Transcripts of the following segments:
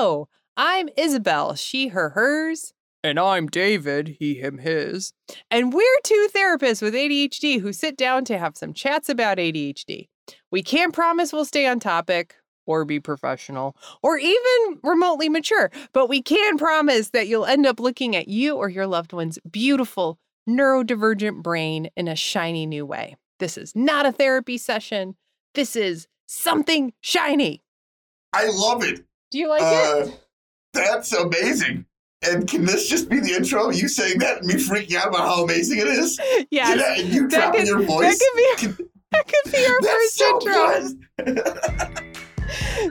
Hello, I'm Isabel, she, her, hers. And I'm David, he, him, his. And we're two therapists with ADHD who sit down to have some chats about ADHD. We can't promise we'll stay on topic or be professional or even remotely mature, but we can promise that you'll end up looking at you or your loved one's beautiful neurodivergent brain in a shiny new way. This is not a therapy session. This is something shiny. I love it. Do you like Uh, it? That's amazing. And can this just be the intro? You saying that and me freaking out about how amazing it is? Yes. Yeah, and you that dropping could- your That voice. could be that could be our That's first so intro.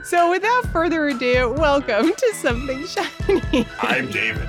So without further ado, welcome to something shiny. I'm David.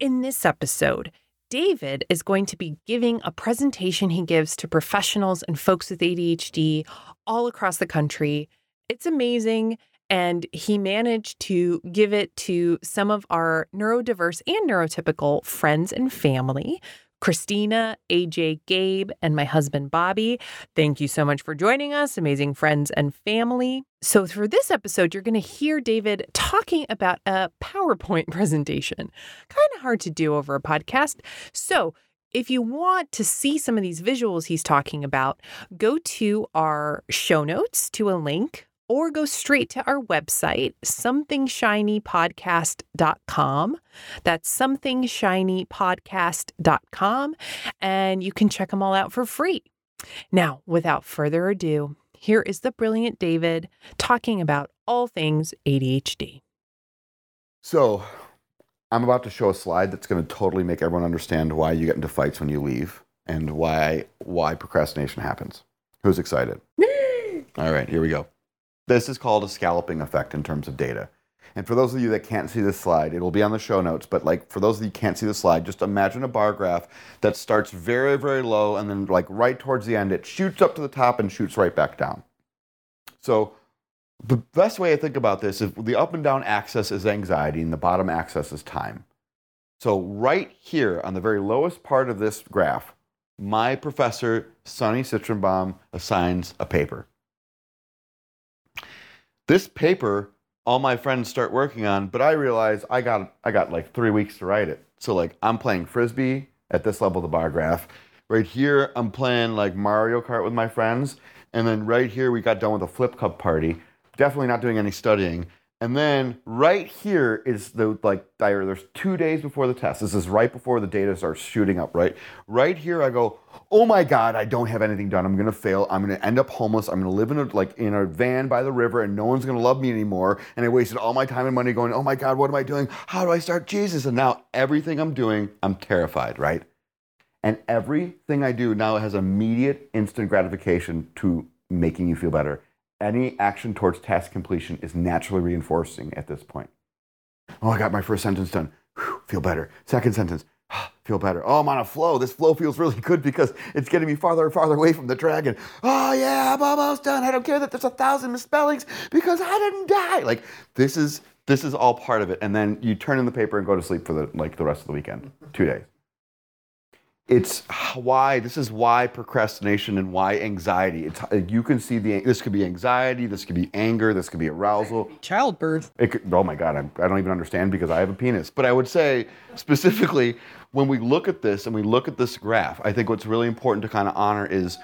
In this episode, David is going to be giving a presentation he gives to professionals and folks with ADHD all across the country. It's amazing. And he managed to give it to some of our neurodiverse and neurotypical friends and family. Christina, AJ, Gabe, and my husband Bobby. Thank you so much for joining us, amazing friends and family. So, for this episode, you're going to hear David talking about a PowerPoint presentation. Kind of hard to do over a podcast. So, if you want to see some of these visuals he's talking about, go to our show notes to a link or go straight to our website, somethingshinypodcast.com. That's somethingshinypodcast.com, and you can check them all out for free. Now, without further ado, here is the brilliant David talking about all things ADHD. So, I'm about to show a slide that's going to totally make everyone understand why you get into fights when you leave and why why procrastination happens. Who's excited? All right, here we go. This is called a scalloping effect in terms of data. And for those of you that can't see this slide, it'll be on the show notes, but like for those of you can't see the slide, just imagine a bar graph that starts very very low and then like right towards the end it shoots up to the top and shoots right back down. So, the best way I think about this is the up and down axis is anxiety and the bottom axis is time. So, right here on the very lowest part of this graph, my professor, Sonny Citronbaum, assigns a paper. This paper, all my friends start working on, but I realize I got I got like three weeks to write it. So like I'm playing frisbee at this level of the bar graph. Right here, I'm playing like Mario Kart with my friends, and then right here we got done with a flip cup party. Definitely not doing any studying. And then right here is the like there- there's two days before the test. This is right before the data starts shooting up, right? Right here I go, oh my God, I don't have anything done. I'm gonna fail. I'm gonna end up homeless. I'm gonna live in a like in a van by the river and no one's gonna love me anymore. And I wasted all my time and money going, oh my God, what am I doing? How do I start Jesus? And now everything I'm doing, I'm terrified, right? And everything I do now has immediate instant gratification to making you feel better. Any action towards task completion is naturally reinforcing at this point. Oh, I got my first sentence done. Whew, feel better. Second sentence. Ah, feel better. Oh, I'm on a flow. This flow feels really good because it's getting me farther and farther away from the dragon. Oh, yeah, I'm almost done. I don't care that there's a thousand misspellings because I didn't die. Like this is this is all part of it. And then you turn in the paper and go to sleep for the like the rest of the weekend. Two days it's why this is why procrastination and why anxiety it's you can see the this could be anxiety this could be anger this could be arousal Childbirth. it could, oh my god I'm, i don't even understand because i have a penis but i would say specifically when we look at this and we look at this graph i think what's really important to kind of honor is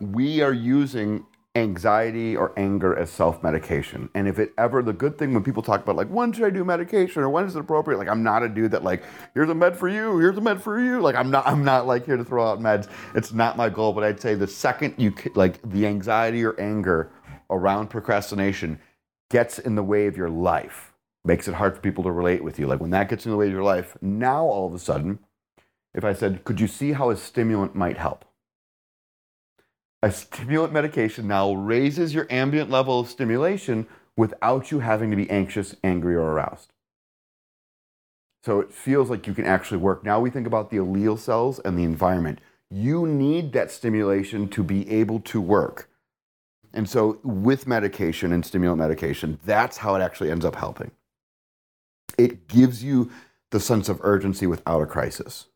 we are using anxiety or anger as self-medication. And if it ever the good thing when people talk about like when should i do medication or when is it appropriate? Like i'm not a dude that like here's a med for you here's a med for you. Like i'm not i'm not like here to throw out meds. It's not my goal but i'd say the second you like the anxiety or anger around procrastination gets in the way of your life makes it hard for people to relate with you. Like when that gets in the way of your life now all of a sudden if i said could you see how a stimulant might help a stimulant medication now raises your ambient level of stimulation without you having to be anxious, angry, or aroused. So it feels like you can actually work. Now we think about the allele cells and the environment. You need that stimulation to be able to work. And so with medication and stimulant medication, that's how it actually ends up helping. It gives you the sense of urgency without a crisis.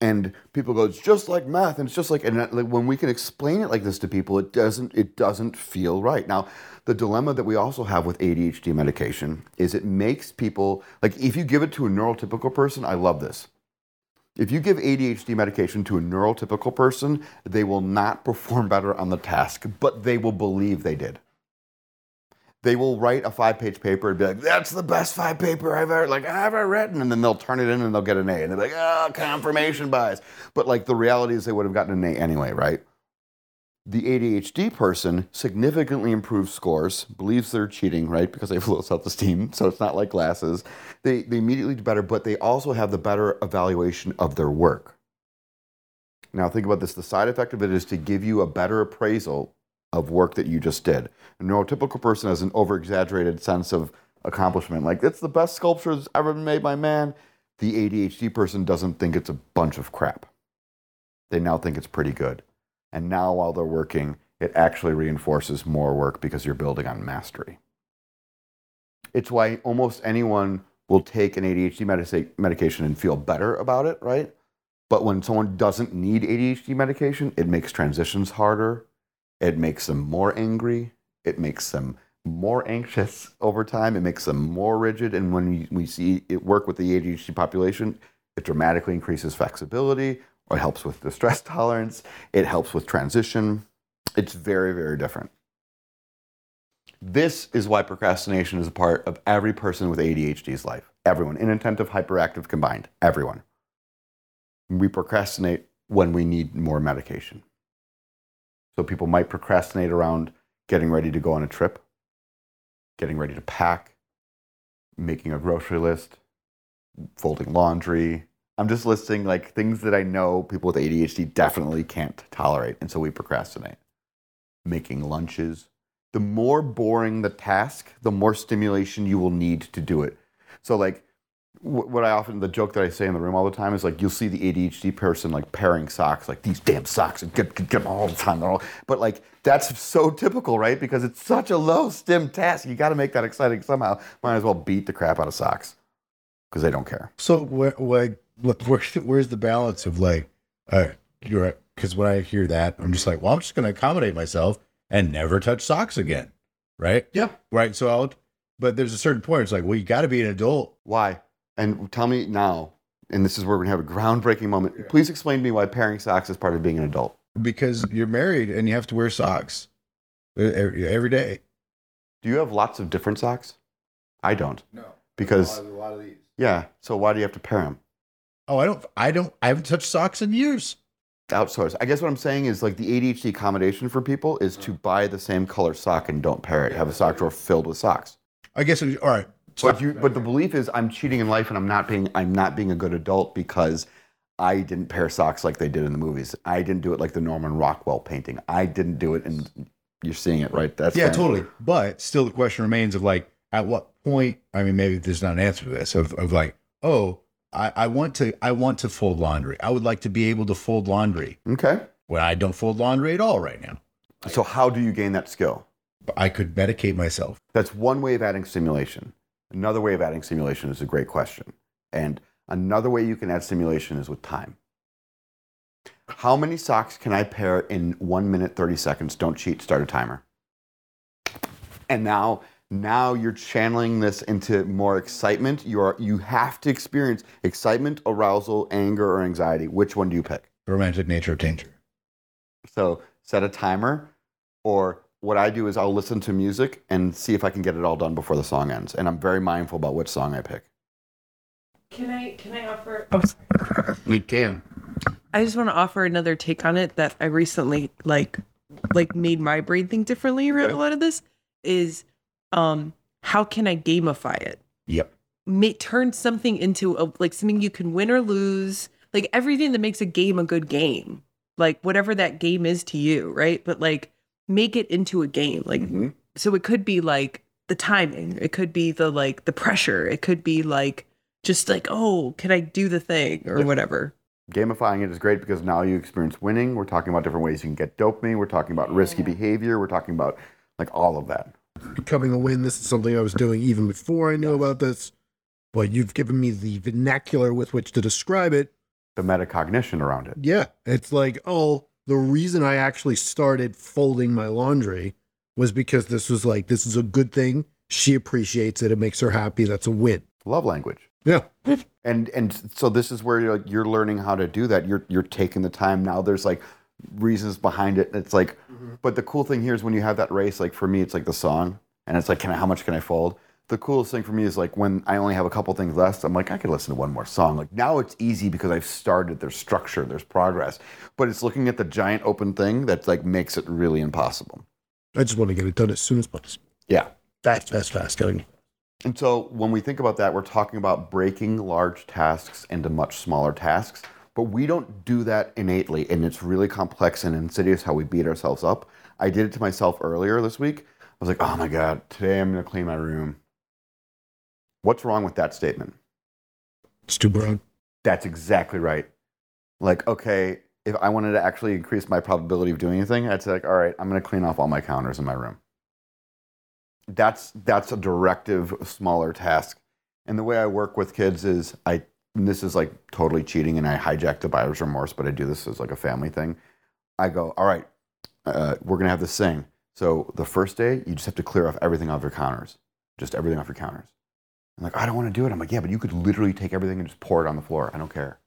And people go, it's just like math, and it's just like, and like when we can explain it like this to people, it doesn't, it doesn't feel right. Now, the dilemma that we also have with ADHD medication is it makes people like if you give it to a neurotypical person, I love this. If you give ADHD medication to a neurotypical person, they will not perform better on the task, but they will believe they did. They will write a five-page paper and be like, "That's the best five paper I've ever like I've ever written," and then they'll turn it in and they'll get an A, and they're like, "Oh, confirmation bias." But like the reality is, they would have gotten an A anyway, right? The ADHD person significantly improves scores, believes they're cheating, right? Because they have low self-esteem, so it's not like glasses. They they immediately do better, but they also have the better evaluation of their work. Now think about this: the side effect of it is to give you a better appraisal of work that you just did. A neurotypical person has an over-exaggerated sense of accomplishment, like it's the best sculpture that's ever been made by man. The ADHD person doesn't think it's a bunch of crap. They now think it's pretty good. And now while they're working, it actually reinforces more work because you're building on mastery. It's why almost anyone will take an ADHD medica- medication and feel better about it, right? But when someone doesn't need ADHD medication, it makes transitions harder. It makes them more angry. It makes them more anxious over time. It makes them more rigid. And when we, see it work with the ADHD population, it dramatically increases flexibility, or it helps with distress tolerance. It helps with transition. It's very, very different. This is why procrastination is a part of every person with ADHD's life. Everyone, inattentive, hyperactive combined, everyone. We procrastinate when we need more medication. So people might procrastinate around getting ready to go on a trip, getting ready to pack, making a grocery list, folding laundry. I'm just listing like things that I know people with ADHD definitely can't tolerate. And so we procrastinate. Making lunches. The more boring the task, the more stimulation you will need to do it. So, like, what I often, the joke that I say in the room all the time is like, you'll see the ADHD person like pairing socks, like these damn socks, and get, get, get them all the time. All, but like, that's so typical, right? Because it's such a low stim task. You got to make that exciting somehow. Might as well beat the crap out of socks because they don't care. So where, where, where, where's the balance of like, uh, you're right? Because when I hear that, I'm just like, well, I'm just going to accommodate myself and never touch socks again, right? Yeah. Right. So I'll, but there's a certain point. It's like, well, you got to be an adult. Why? And tell me now, and this is where we're going to have a groundbreaking moment. Please explain to me why pairing socks is part of being an adult. because you're married and you have to wear socks uh, every, every day. Do you have lots of different socks? I don't. No, Because, a lot of these. yeah, so why do you have to pair them? Oh, I don't, I don't, I haven't touched socks in years. outsource. I guess what I'm saying is like the ADHD accommodation for people is to buy the same color sock and don't pair it. Have a sock drawer filled with socks. I guess, it- all right. But you, but the belief is I'm cheating in life and I'm not being I'm not being a good adult because I didn't pair socks like they did in the movies. I didn't do it like the Norman Rockwell painting. I didn't do it, and you're seeing it right. That's yeah, totally. But still, the question remains of like, at what point? I mean, maybe there's not an answer to this. Of, of like, oh, I, I want to, I want to fold laundry. I would like to be able to fold laundry Okay. when I don't fold laundry at all right now. So how do you gain that skill? I could medicate myself. That's one way of adding stimulation. Another way of adding stimulation is a great question. And another way you can add stimulation is with time. How many socks can I pair in one minute, 30 seconds? Don't cheat, start a timer. And now, now you're channeling this into more excitement. You're, you have to experience excitement, arousal, anger, or anxiety. Which one do you pick? The romantic nature of danger. So set a timer, or what I do is I'll listen to music and see if I can get it all done before the song ends. And I'm very mindful about which song I pick. Can I can I offer? Oh, sorry. We can. I just want to offer another take on it that I recently like like made my brain think differently around a lot of this is um how can I gamify it? Yep. Make turn something into a like something you can win or lose, like everything that makes a game a good game. Like whatever that game is to you, right? But like make it into a game. Like Mhm. so it could be like the timing, it could be the like the pressure, it could be like just like, oh, can I do the thing or whatever. Gamifying it is great because now you experience winning. We're talking about different ways you can get dopamine. We're talking about risky behavior. We're talking about like all of that. becoming a win. This is something I was doing even before I knew about this. But you've given me the vernacular with which to describe it. the metacognition around it. Yeah. It's like, oh, the reason I actually started folding my laundry was because this was like, this is a good thing. She appreciates it. It makes her happy. That's a win. Love language. Yeah. and and so this is where you're, you're learning how to do that you're you're taking the time now there's like reasons behind it it's like mm-hmm. but the cool thing here is when you have that race like for me it's like the song and it's like can I, how much can i fold the coolest thing for me is like when i only have a couple things left i'm like i could listen to one more song like now it's easy because i've started there's structure there's progress but it's looking at the giant open thing that like makes it really impossible I just want to get it done as soon as possible. yeah Fast, fast, fast. Getting And so when we think about that, we're talking about breaking large tasks into much smaller tasks. But we don't do that innately, and it's really complex and insidious how we beat ourselves up. I did it to myself earlier this week. I was like, oh my God, today I'm going to clean my room. What's wrong with that statement? It's too broad. That's exactly right. Like, okay, if I wanted to actually increase my probability of doing anything, I'd say, like, all right, I'm going to clean off all my counters in my room. That's that's a directive, smaller task. And the way I work with kids is I. And this is like totally cheating, and I hijack the buyer's remorse, but I do this as like a family thing. I go, all right, uh, we're gonna have this thing. So the first day, you just have to clear off everything off your counters, just everything off your counters. I'm like, I don't want to do it. I'm like, yeah, but you could literally take everything and just pour it on the floor. I don't care.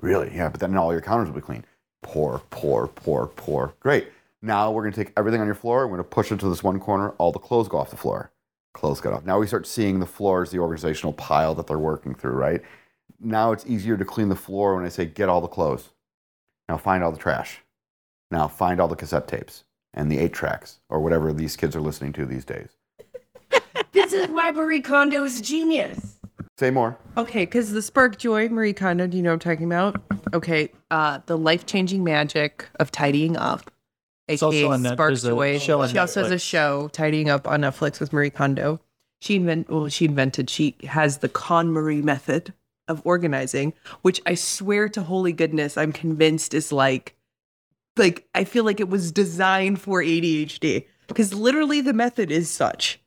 Really? Yeah, but then all your counters will be clean. Pour, pour, pour, pour. Great. Now we're going to take everything on your floor. We're going to push it to this one corner. All the clothes go off the floor. Clothes get off. Now we start seeing the floor as the organizational pile that they're working through, right? Now it's easier to clean the floor when I say get all the clothes. Now find all the trash. Now find all the cassette tapes and the eight tracks or whatever these kids are listening to these days. This is why Marie Kondo's genius. Say more. Okay, because the Spark Joy, Marie Kondo, do you know what I'm talking about? Okay, uh, the life changing magic of tidying up. It's also on Net- Spark there's a Joy. show on she also has a Netflix. show, Tidying Up on Netflix with Marie Kondo. She invent well, she invented, she has the KonMari method of organizing, which I swear to holy goodness, I'm convinced is like like I feel like it was designed for ADHD. Because literally the method is such.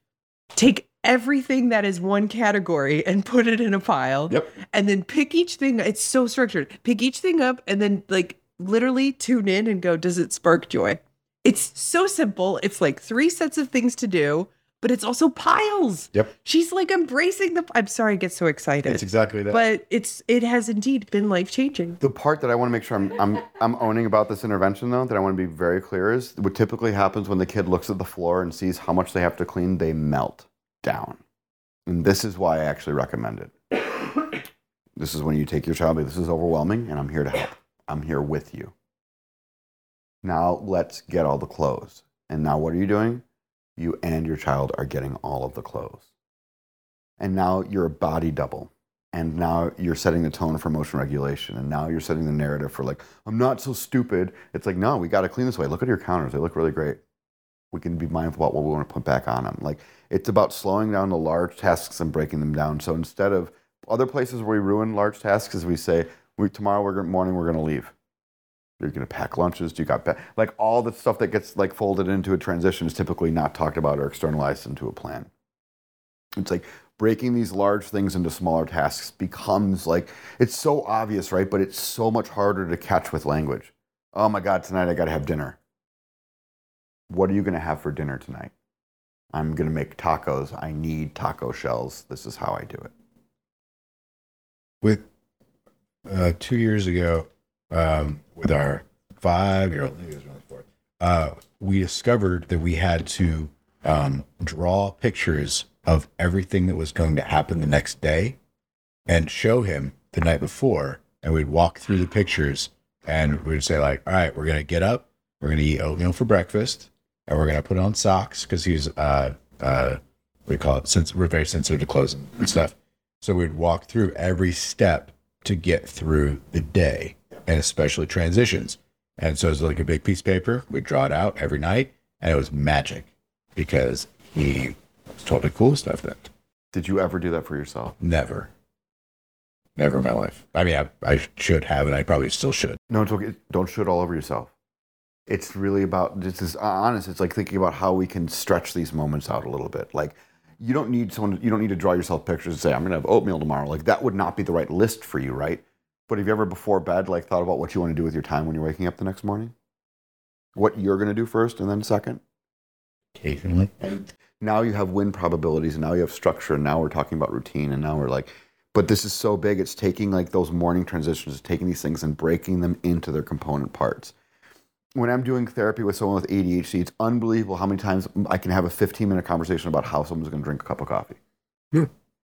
Take everything that is one category and put it in a pile. Yep. And then pick each thing. It's so structured. Pick each thing up and then like literally tune in and go, does it spark joy? It's so simple. It's like three sets of things to do, but it's also piles. Yep. She's like embracing the I'm sorry I get so excited. It's exactly that. but it's it has indeed been life changing. The part that I want to make sure I'm, I'm, I'm owning about this intervention, though, that I want to be very clear is what typically happens when the kid looks at the floor and sees how much they have to clean, they melt down. And this is why I actually recommend it. this is when you take your child, this is overwhelming, and I'm here to help. I'm here with you. Now let's get all the clothes. And now what are you doing? You and your child are getting all of the clothes. And now you're a body double. And now you're setting the tone for emotion regulation. And now you're setting the narrative for like i'm not so stupid. It's like no we got to clean this way. Look at your counters. They look really great. We can be mindful about what we want to put back on them like it's about slowing down the large tasks and breaking them down. So instead of other places where we ruin large tasks is we say we, tomorrow morning we're going to leave you're going to pack lunches do you got pa-? like all the stuff that gets like folded into a transition is typically not talked about or externalized into a plan. It's like breaking these large things into smaller tasks becomes like it's so obvious right? But it's so much harder to catch with language. Oh my god tonight i got to have dinner. What are you going to have for dinner tonight? I'm going to make tacos. I need taco shells. This is how i do it. With uh, two years ago, um, with our five year old, uh, we discovered that we had to um, draw pictures of everything that was going to happen the next day and show him the night before. And we'd walk through the pictures and we'd say, like, all right, we're going to get up, we're going to eat oatmeal for breakfast, and we're going to put on socks because he's, uh, uh, what do you call it? Since we're very sensitive to clothes and stuff. So we'd walk through every step to get through the day and especially transitions. And so it's like a big piece of paper. We'd draw it out every night and it was magic because he was totally cool stuff then. did you ever do that for yourself Never. Never in my life. I mean, I, I should have, and I probably still should. no it's okay don't shoot all over yourself it's really about this is uh, honest it's like thinking about how we can stretch these moments out a little bit like you don't need someone you don't need to draw yourself pictures and say i'm going to have oatmeal tomorrow like that would not be the right list for you right But have you ever before bed like thought about what you want to do with your time when you're waking up the next morning? What you're going to do first and then second? Occasionally. And now you have win probabilities and now you have structure and now we're talking about routine and now we're like but this is so big it's taking like those morning transitions taking these things and breaking them into their component parts when i'm doing therapy with someone with adhd it's unbelievable how many times i can have a 15 minute conversation about how someone's going to drink a cup of coffee Yeah.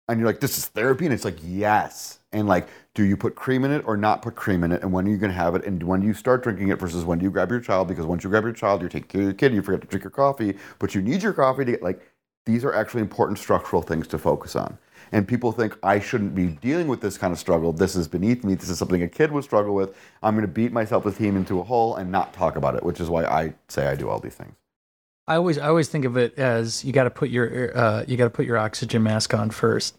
And you're like this is therapy and it's like yes. And like do you put cream in it or not put cream in it and when are you going to have it and when do you start drinking it versus when do you grab your child? Because once you grab your child you're taking care of your kid you forget to drink your coffee but you need your coffee to get like these are actually important structural things to focus on. And people think i shouldn't be dealing with this kind of struggle. This is beneath me. This is something a kid would struggle with. I'm going to beat my self-esteem into a hole and not talk about it which is why i say i do all these things I always I always think of it as you got to put your uh, you got to put your oxygen mask on first.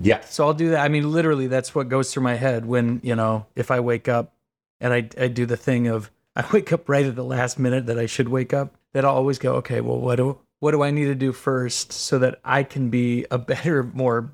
Yeah. So I'll do that. I mean, literally, that's what goes through my head when you know if I wake up and I I do the thing of I wake up right at the last minute that I should wake up. That I'll always go, okay, well, what do what do I need to do first so that I can be a better, more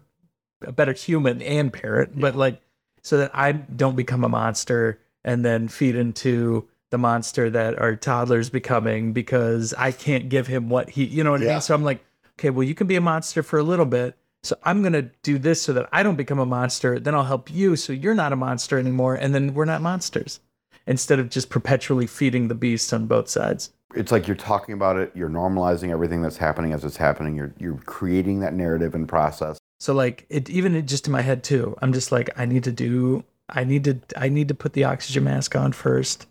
a better human and parent, but like so that I don't become a monster and then feed into the monster that our toddler's becoming because I can't give him what he, you know what I mean? So I'm like, okay, well, you can be a monster for a little bit. So I'm going to do this so that I don't become a monster. Then I'll help you so you're not a monster anymore. And then we're not monsters instead of just perpetually feeding the beast on both sides. it's like you're talking about it you're normalizing everything that's happening as it's happening you're you're creating that narrative and process So like it even it just in my head too. I'm just like I need to do I need to I need to put the oxygen mask on first.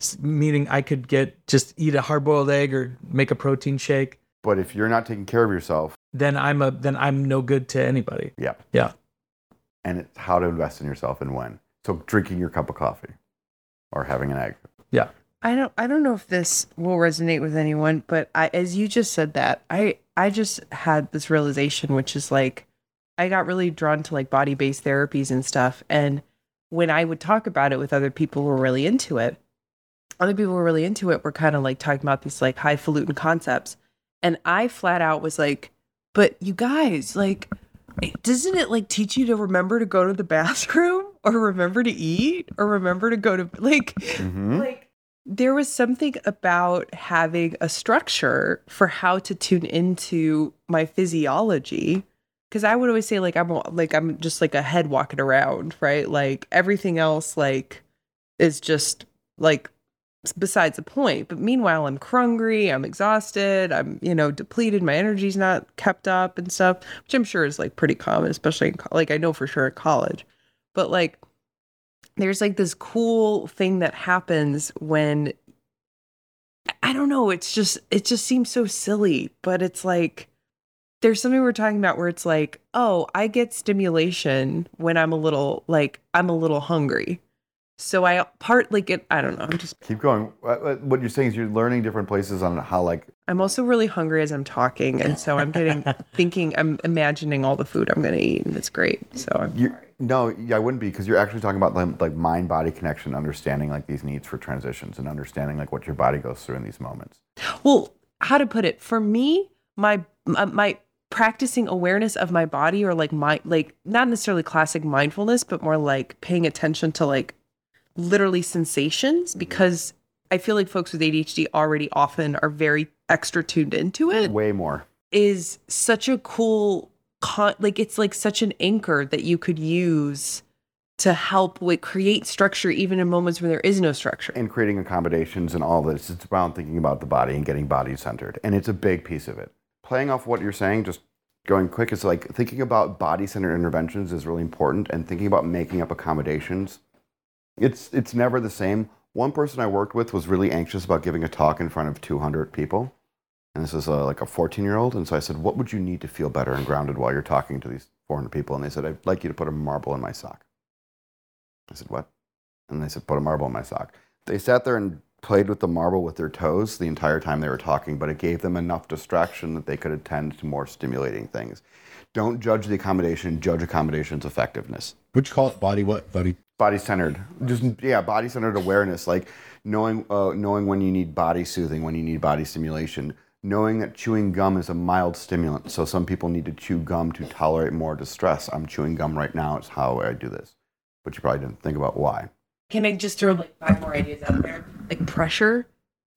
S- Meaning I could get just eat a hard boiled egg or make a protein shake. but if you're not taking care of yourself Then I'm a then I'm no good to anybody. yeah Yeah. and it's how to invest in yourself and when so drinking your cup of coffee or having an egg Yeah. I don't I don't know if this will resonate with anyone, but I as you just said that, I I just had this realization which is like I got really drawn to like body-based therapies and stuff and when I would talk about it with other people who were really into it, other people who were really into it were kind of like talking about these like highfalutin concepts. And I flat out was like, but you guys, like, doesn't it like teach you to remember to go to the bathroom or remember to eat or remember to go to like mm-hmm. like there was something about having a structure for how to tune into my physiology because i would always say like i'm a- like i'm just like a head walking around right like everything else like is just like besides the point but meanwhile i'm crungry i'm exhausted i'm you know depleted my energy's not kept up and stuff which i'm sure is like pretty common especially in like i know for sure at college but like there's like this cool thing that happens when I don't know, it's just it just seems so silly, but it's like there's something we're talking about where it's like, oh, I get stimulation when I'm a little like I'm a little hungry. So I part like it I don't know, I'm just keep going What- you're saying is you're learning different places on how like I'm also really hungry as I'm talking and so I'm getting thinking I'm imagining all the food I'm going to eat and it's great. So I'm you no yeah, i wouldn't be because you're actually talking about like, like mind body connection understanding like these needs for transitions and understanding like what your body goes through in these moments Well, how to put it? For me, my my, my practicing awareness of my body or like my like not necessarily classic mindfulness, but more like paying attention to like literally sensations mm-hmm. because I feel like folks with ADHD already often are very extra tuned into it. Way more. Is such a cool con- like it's like such an anchor that you could use to help with create structure even in moments when there is no structure. and creating accommodations and all this. It's about thinking about the body and getting body centered. And it's a big piece of it. Playing off what you're saying just going quick is like thinking about body centered interventions is really important and thinking about making up accommodations it's it's never the same. One person i worked with was really anxious about giving a talk in front of 200 people. And this is a, like a 14 year old and so i said what would you need to feel better and grounded while you're talking to these 400 people? And they said i'd like you to put a marble in my sock. I said what? And they said put a marble in my sock. They sat there and played with the marble with their toes the entire time they were talking, but it gave them enough distraction that they could attend to more stimulating things. Don't judge the accommodation, judge accommodation's effectiveness. Would you call it body what, buddy? Body centered, just yeah, body centered awareness, like knowing uh, knowing when you need body soothing, when you need body stimulation, knowing that chewing gum is a mild stimulant. So some people need to chew gum to tolerate more distress. I'm chewing gum right now. It's how I do this. but you probably didn't think about why. Can I just throw like five more ideas out there? Like pressure,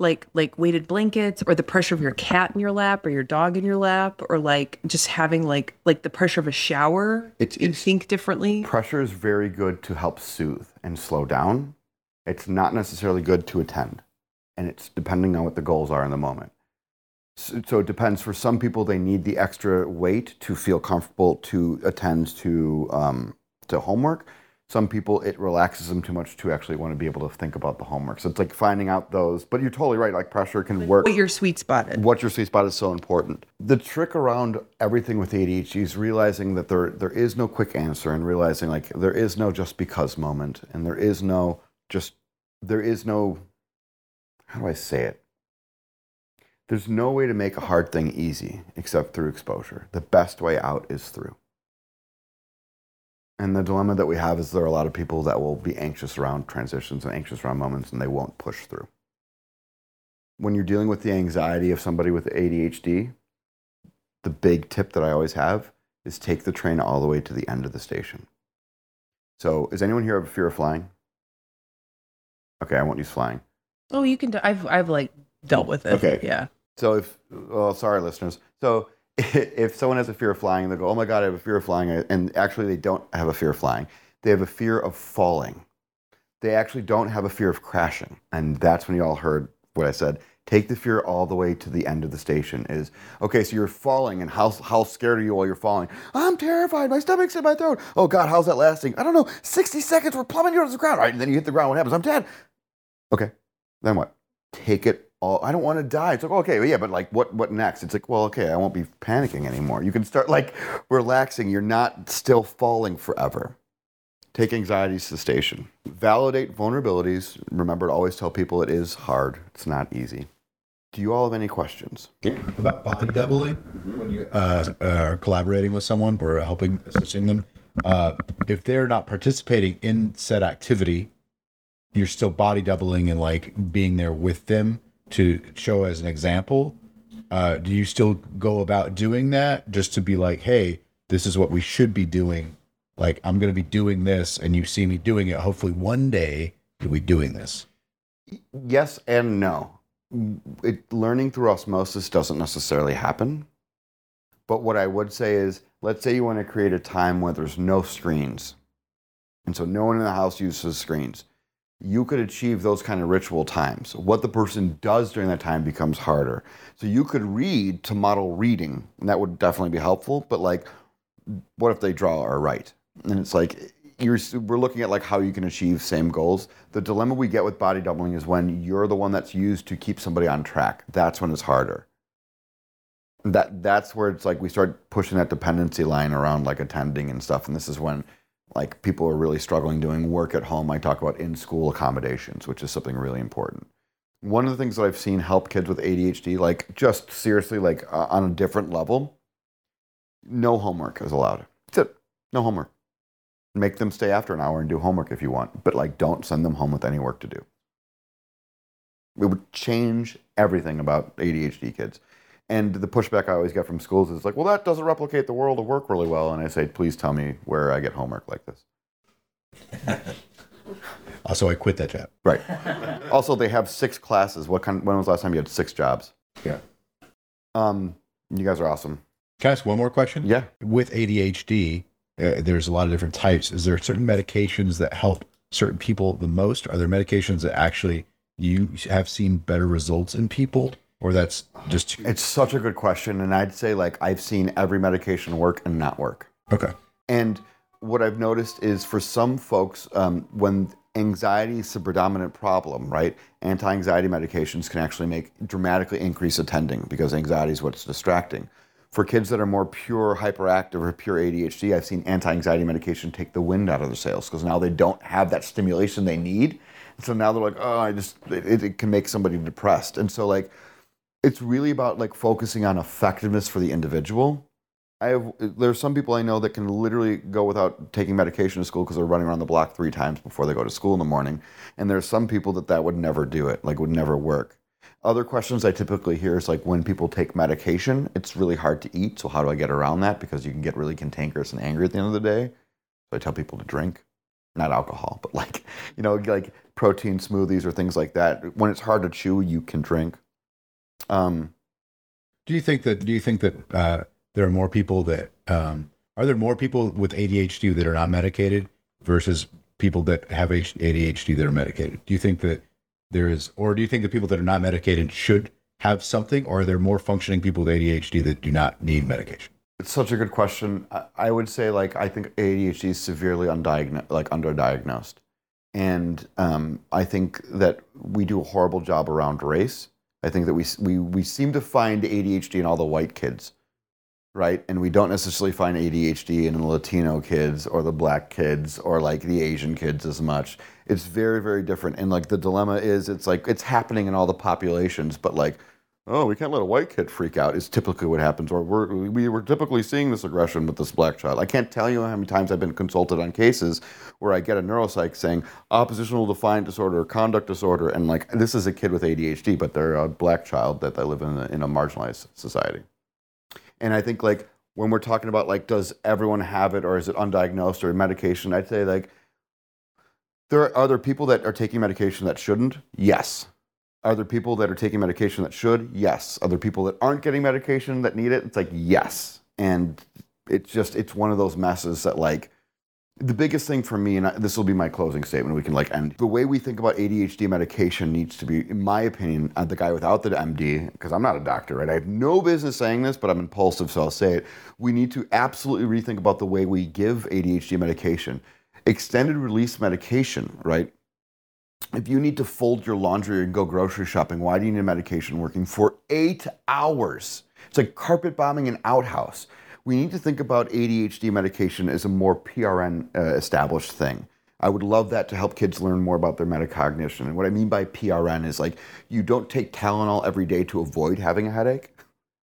like like weighted blankets, or the pressure of your cat in your lap, or your dog in your lap, or like just having like like the pressure of a shower. It's- you it's- think differently. Pressure is very good to help soothe and slow down. It's not necessarily good to attend, and it's depending on what the goals are in the moment. So, so it depends. For some people, they need the extra weight to feel comfortable to attend to um, to homework. Some people, it relaxes them too much to actually want to be able to think about the homework. So it's like finding out those. But you're totally right. Like pressure can work. What your sweet spot is. what your sweet spot is so important. The trick around everything with ADHD is realizing that there there is no quick answer and realizing like there is no just because moment and there is no just there is no how do I say it? There's no way to make a hard thing easy except through exposure. The best way out is through. And the dilemma that we have is there are a lot of people that will be anxious around transitions and anxious around moments and they won't push through when you're dealing with the anxiety of somebody with ADHD, the big tip that I always have is take the train all the way to the end of the station. So, is anyone here have a fear of flying? Okay, I won't use flying. Oh, you can. Do, I've I've like dealt with it. Okay. Yeah. So, if, well, sorry, listeners. So, if someone has a fear of flying, they go, oh my God, I have a fear of flying. And actually, they don't have a fear of flying. They have a fear of falling. They actually don't have a fear of crashing. And that's when you all heard what I said. Take the fear all the way to the end of the station. Is okay. So you're falling, and how how scared are you while you're falling? I'm terrified. My stomach's in my throat. Oh God, how's that lasting? I don't know. Sixty seconds. We're plummeting towards the ground. All right, and then you hit the ground. What happens? I'm dead. Okay. Then what? Take it all. I don't want to die. It's like okay, well, yeah, but like what? What next? It's like well, okay, I won't be panicking anymore. You can start like relaxing. You're not still falling forever. Take anxiety station. Validate vulnerabilities. Remember to always tell people it is hard. It's not easy. Do you all have any questions? Yeah. about body doubling when you uh, are collaborating with someone or helping assisting them uh, if they're not participating in said activity you're still body doubling and like being there with them to show as an example uh, do you still go about doing that just to be like hey this is what we should be doing like i'm going to be doing this and you see me doing it hopefully one day you'll be doing this Yes and no. It, learning through osmosis doesn't necessarily happen. But what I would say is, let's say you want to create a time where there's no screens. And so no one in the house uses screens. You could achieve those kind of ritual times. What the person does during that time becomes harder. So you could read to model reading, and that would definitely be helpful. But like, what if they draw or write? And it's like you're we're looking at like how you can achieve same goals. The dilemma we get with body doubling is when you're the one that's used to keep somebody on track. That's when it's harder. That that's where it's like we start pushing that dependency line around like attending and stuff. And this is when like people are really struggling doing work at home. I talk about in school accommodations, which is something really important. One of the things that I've seen help kids with ADHD, like just seriously, like uh, on a different level, no homework is allowed. That's it. No homework. Make them stay after an hour and do homework if you want, but like don't send them home with any work to do. It would change everything about ADHD kids. And the pushback I always get from schools is like, well, that doesn't replicate the world of work really well. And I say, please tell me where I get homework like this. also i quit that job Right. also, they have six classes. What kind? When was the last time you had six jobs? Yeah. Um, you guys are awesome. can i ask one more question Yeah. with ADHD, uh, there's a lot of different types. Is there certain medications that help certain people the most? Are there medications that actually you have seen better results in people, or that's just too- It's such a good question, and I'd say like I've seen every medication work and not work. okay? And what I've noticed is for some folks, um, when anxiety is the predominant problem, right? Anti anxiety medications can actually make dramatically increase attending because anxiety is what's distracting. For kids that are more pure hyperactive or pure ADHD, I've seen anti anxiety medication take the wind out of their sails because now they don't have that stimulation they need. So now they're like, oh, I just, it, it can make somebody depressed. And so, like, it's really about like focusing on effectiveness for the individual. I have there's some people I know that can literally go without taking medication to school because they're running around the block three times before they go to school in the morning, and there's some people that that would never do it, like would never work. Other questions I typically hear is like when people take medication, it's really hard to eat. So how do I get around that? Because you can get really cantankerous and angry at the end of the day. So I tell people to drink. not alcohol, but like, you know, like protein smoothies or things like that. When it's hard to chew, you can drink. Um, Do you think that? Do you think that uh, there are more people that um, are there more people with ADHD that are not medicated versus people that have ADHD that are medicated? Do you think that there is, or do you think that people that are not medicated should have something, or are there more functioning people with ADHD that do not need medication? It's such a good question. I, I would say like I think ADHD is severely undiagnosed, like underdiagnosed, and um, I think that we do a horrible job around race. I think that we we we seem to find ADHD in all the white kids, right? And we don't necessarily find ADHD in the Latino kids or the black kids or like the Asian kids as much. It's very very different. And like the dilemma is, it's like it's happening in all the populations, but like oh, we can't let a white kid freak out is typically what happens. Or we're, we, we're typically seeing this aggression with this black child. I can't tell you how many times I've been consulted on cases where I get a neuropsych saying oppositional defiant disorder or conduct disorder. And like, this is a kid with ADHD, but they're a black child that they live in a, in a marginalized society. And I think like, when we're talking about like, does everyone have it or is it undiagnosed or medication? I'd say like, there are, are there people that are taking medication that shouldn't? Yes. Are there people that are taking medication that should? Yes. Are there people that aren't getting medication that need it? It's like, yes. And it's just, it's one of those messes that, like, the biggest thing for me, and this will be my closing statement, we can like end. The way we think about ADHD medication needs to be, in my opinion, uh, the guy without the MD, because I'm not a doctor, right? I have no business saying this, but I'm impulsive, so I'll say it. We need to absolutely rethink about the way we give ADHD medication. Extended release medication, right? If you need to fold your laundry and go grocery shopping, why do you need a medication working for eight hours? It's like carpet bombing an outhouse. We need to think about ADHD medication as a more PRN uh, established thing. I would love that to help kids learn more about their metacognition. And what I mean by PRN is like you don't take Tylenol every day to avoid having a headache.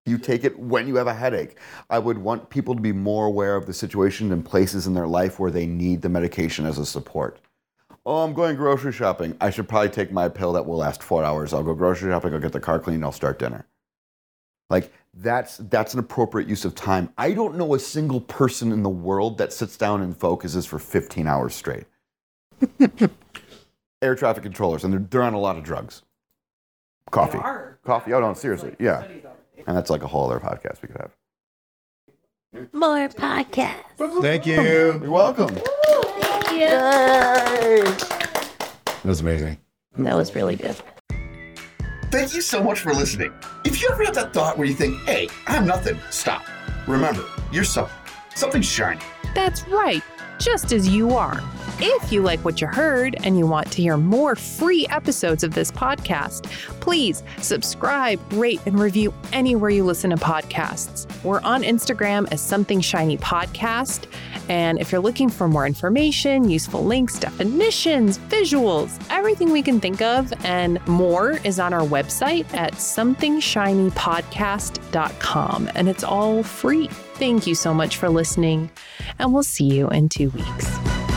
You take it when you have a headache. I would want people to be more aware of the situations and places in their life where they need the medication as a support oh, I'm going grocery shopping. I should probably take my pill that will last four hours. I'll go grocery shopping, I'll get the car cleaned, I'll start dinner. Like that's that's an appropriate use of time. I don't know a single person in the world that sits down and focuses for 15 hours straight. Air traffic controllers, and they're, they're on a lot of drugs. Coffee. Coffee. Oh no, seriously. Yeah. And that's like a whole other podcast we could have. More podcasts. Thank you. You're welcome. That was amazing. That was really good. Thank you so much for listening. If you ever have that thought where you think, hey, I'm nothing, stop. Remember, you're something. Something shiny. That's right, just as you are. If you like what you heard and you want to hear more free episodes of this podcast, please subscribe, rate, and review anywhere you listen to podcasts. We're on Instagram as Something Shiny Podcast. And if you're looking for more information, useful links, definitions, visuals, everything we can think of and more is on our website at somethingshinypodcast.com. And it's all free. Thank you so much for listening, and we'll see you in two weeks.